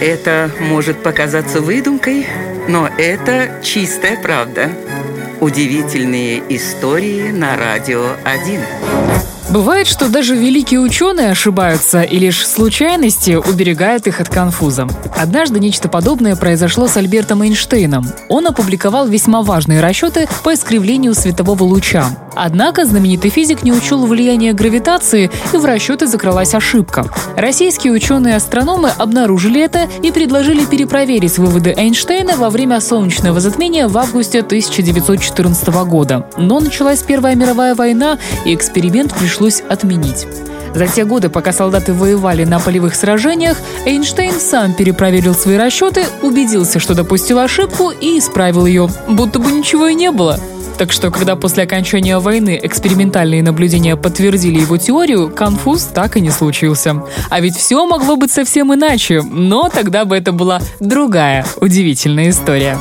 Это может показаться выдумкой, но это чистая правда. Удивительные истории на радио 1. Бывает, что даже великие ученые ошибаются, и лишь случайности уберегают их от конфуза. Однажды нечто подобное произошло с Альбертом Эйнштейном. Он опубликовал весьма важные расчеты по искривлению светового луча. Однако знаменитый физик не учел влияние гравитации, и в расчеты закралась ошибка. Российские ученые-астрономы обнаружили это и предложили перепроверить выводы Эйнштейна во время солнечного затмения в августе 1914 года. Но началась Первая мировая война, и эксперимент пришлось отменить. За те годы, пока солдаты воевали на полевых сражениях, Эйнштейн сам перепроверил свои расчеты, убедился, что допустил ошибку и исправил ее, будто бы ничего и не было. Так что, когда после окончания войны экспериментальные наблюдения подтвердили его теорию, конфуз так и не случился. А ведь все могло быть совсем иначе, но тогда бы это была другая удивительная история.